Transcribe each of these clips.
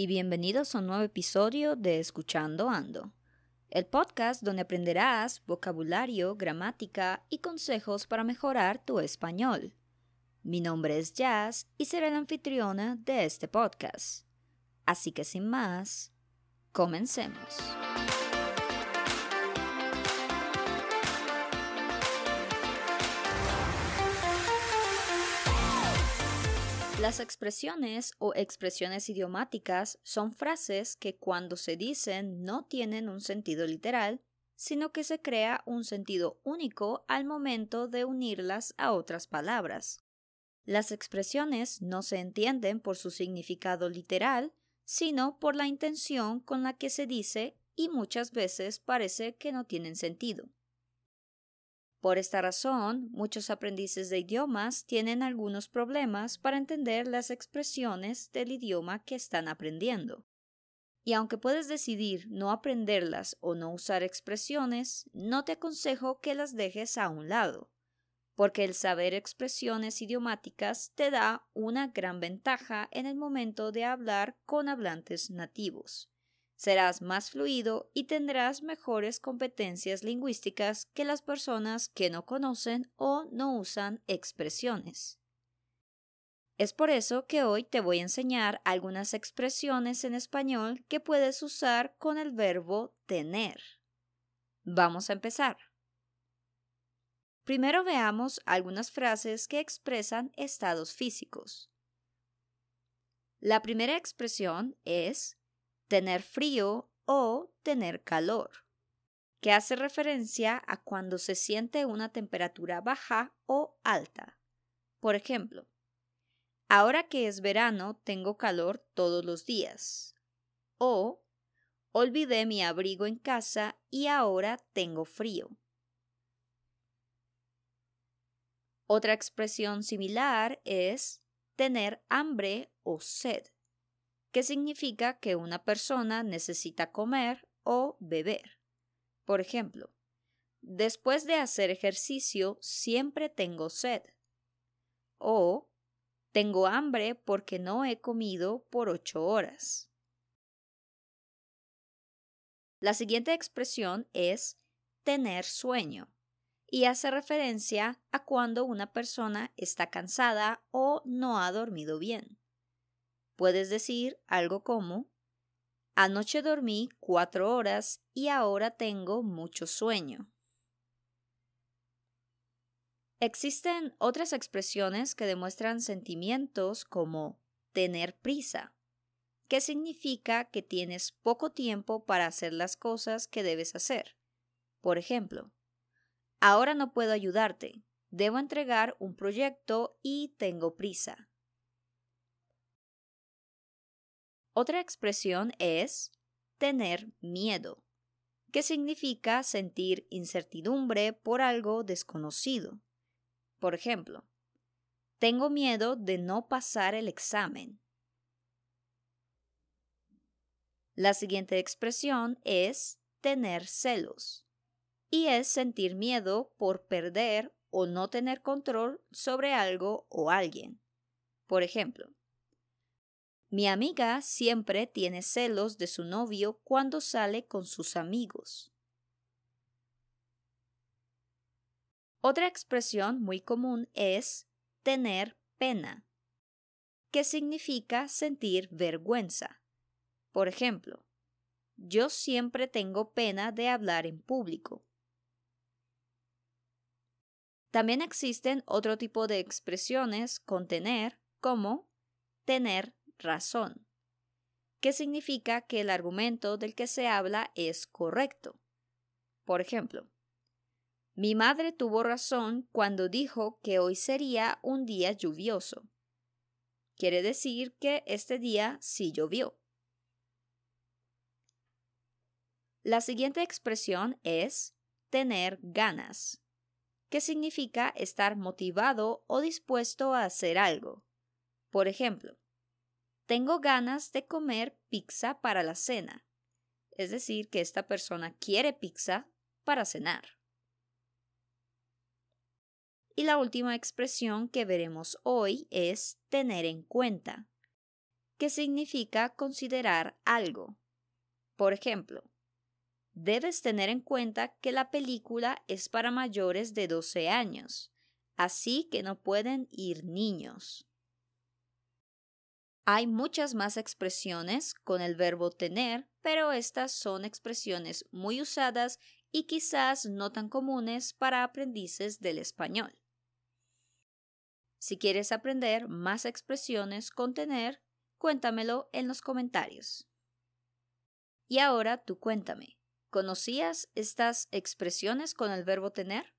y bienvenidos a un nuevo episodio de Escuchando Ando, el podcast donde aprenderás vocabulario, gramática y consejos para mejorar tu español. Mi nombre es Jazz y seré la anfitriona de este podcast. Así que sin más, comencemos. Las expresiones o expresiones idiomáticas son frases que cuando se dicen no tienen un sentido literal, sino que se crea un sentido único al momento de unirlas a otras palabras. Las expresiones no se entienden por su significado literal, sino por la intención con la que se dice y muchas veces parece que no tienen sentido. Por esta razón, muchos aprendices de idiomas tienen algunos problemas para entender las expresiones del idioma que están aprendiendo. Y aunque puedes decidir no aprenderlas o no usar expresiones, no te aconsejo que las dejes a un lado, porque el saber expresiones idiomáticas te da una gran ventaja en el momento de hablar con hablantes nativos serás más fluido y tendrás mejores competencias lingüísticas que las personas que no conocen o no usan expresiones. Es por eso que hoy te voy a enseñar algunas expresiones en español que puedes usar con el verbo tener. Vamos a empezar. Primero veamos algunas frases que expresan estados físicos. La primera expresión es tener frío o tener calor, que hace referencia a cuando se siente una temperatura baja o alta. Por ejemplo, ahora que es verano tengo calor todos los días. O olvidé mi abrigo en casa y ahora tengo frío. Otra expresión similar es tener hambre o sed que significa que una persona necesita comer o beber. Por ejemplo, después de hacer ejercicio siempre tengo sed. O tengo hambre porque no he comido por ocho horas. La siguiente expresión es tener sueño y hace referencia a cuando una persona está cansada o no ha dormido bien. Puedes decir algo como, anoche dormí cuatro horas y ahora tengo mucho sueño. Existen otras expresiones que demuestran sentimientos como tener prisa, que significa que tienes poco tiempo para hacer las cosas que debes hacer. Por ejemplo, ahora no puedo ayudarte, debo entregar un proyecto y tengo prisa. Otra expresión es tener miedo, que significa sentir incertidumbre por algo desconocido. Por ejemplo, tengo miedo de no pasar el examen. La siguiente expresión es tener celos y es sentir miedo por perder o no tener control sobre algo o alguien. Por ejemplo, mi amiga siempre tiene celos de su novio cuando sale con sus amigos. Otra expresión muy común es tener pena, que significa sentir vergüenza. Por ejemplo, yo siempre tengo pena de hablar en público. También existen otro tipo de expresiones con tener, como tener razón, que significa que el argumento del que se habla es correcto. Por ejemplo, mi madre tuvo razón cuando dijo que hoy sería un día lluvioso. Quiere decir que este día sí llovió. La siguiente expresión es tener ganas, que significa estar motivado o dispuesto a hacer algo. Por ejemplo, tengo ganas de comer pizza para la cena. Es decir, que esta persona quiere pizza para cenar. Y la última expresión que veremos hoy es tener en cuenta, que significa considerar algo. Por ejemplo, debes tener en cuenta que la película es para mayores de 12 años, así que no pueden ir niños. Hay muchas más expresiones con el verbo tener, pero estas son expresiones muy usadas y quizás no tan comunes para aprendices del español. Si quieres aprender más expresiones con tener, cuéntamelo en los comentarios. Y ahora tú cuéntame, ¿conocías estas expresiones con el verbo tener?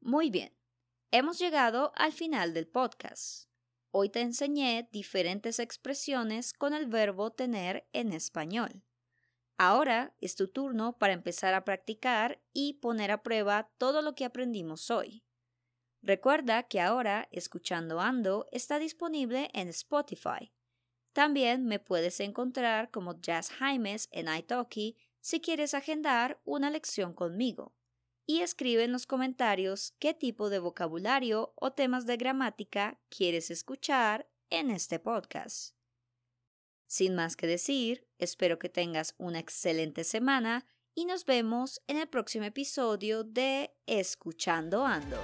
Muy bien, hemos llegado al final del podcast. Hoy te enseñé diferentes expresiones con el verbo tener en español. Ahora es tu turno para empezar a practicar y poner a prueba todo lo que aprendimos hoy. Recuerda que ahora Escuchando Ando está disponible en Spotify. También me puedes encontrar como Jazz Jaimes en italki si quieres agendar una lección conmigo. Y escribe en los comentarios qué tipo de vocabulario o temas de gramática quieres escuchar en este podcast. Sin más que decir, espero que tengas una excelente semana y nos vemos en el próximo episodio de Escuchando Ando.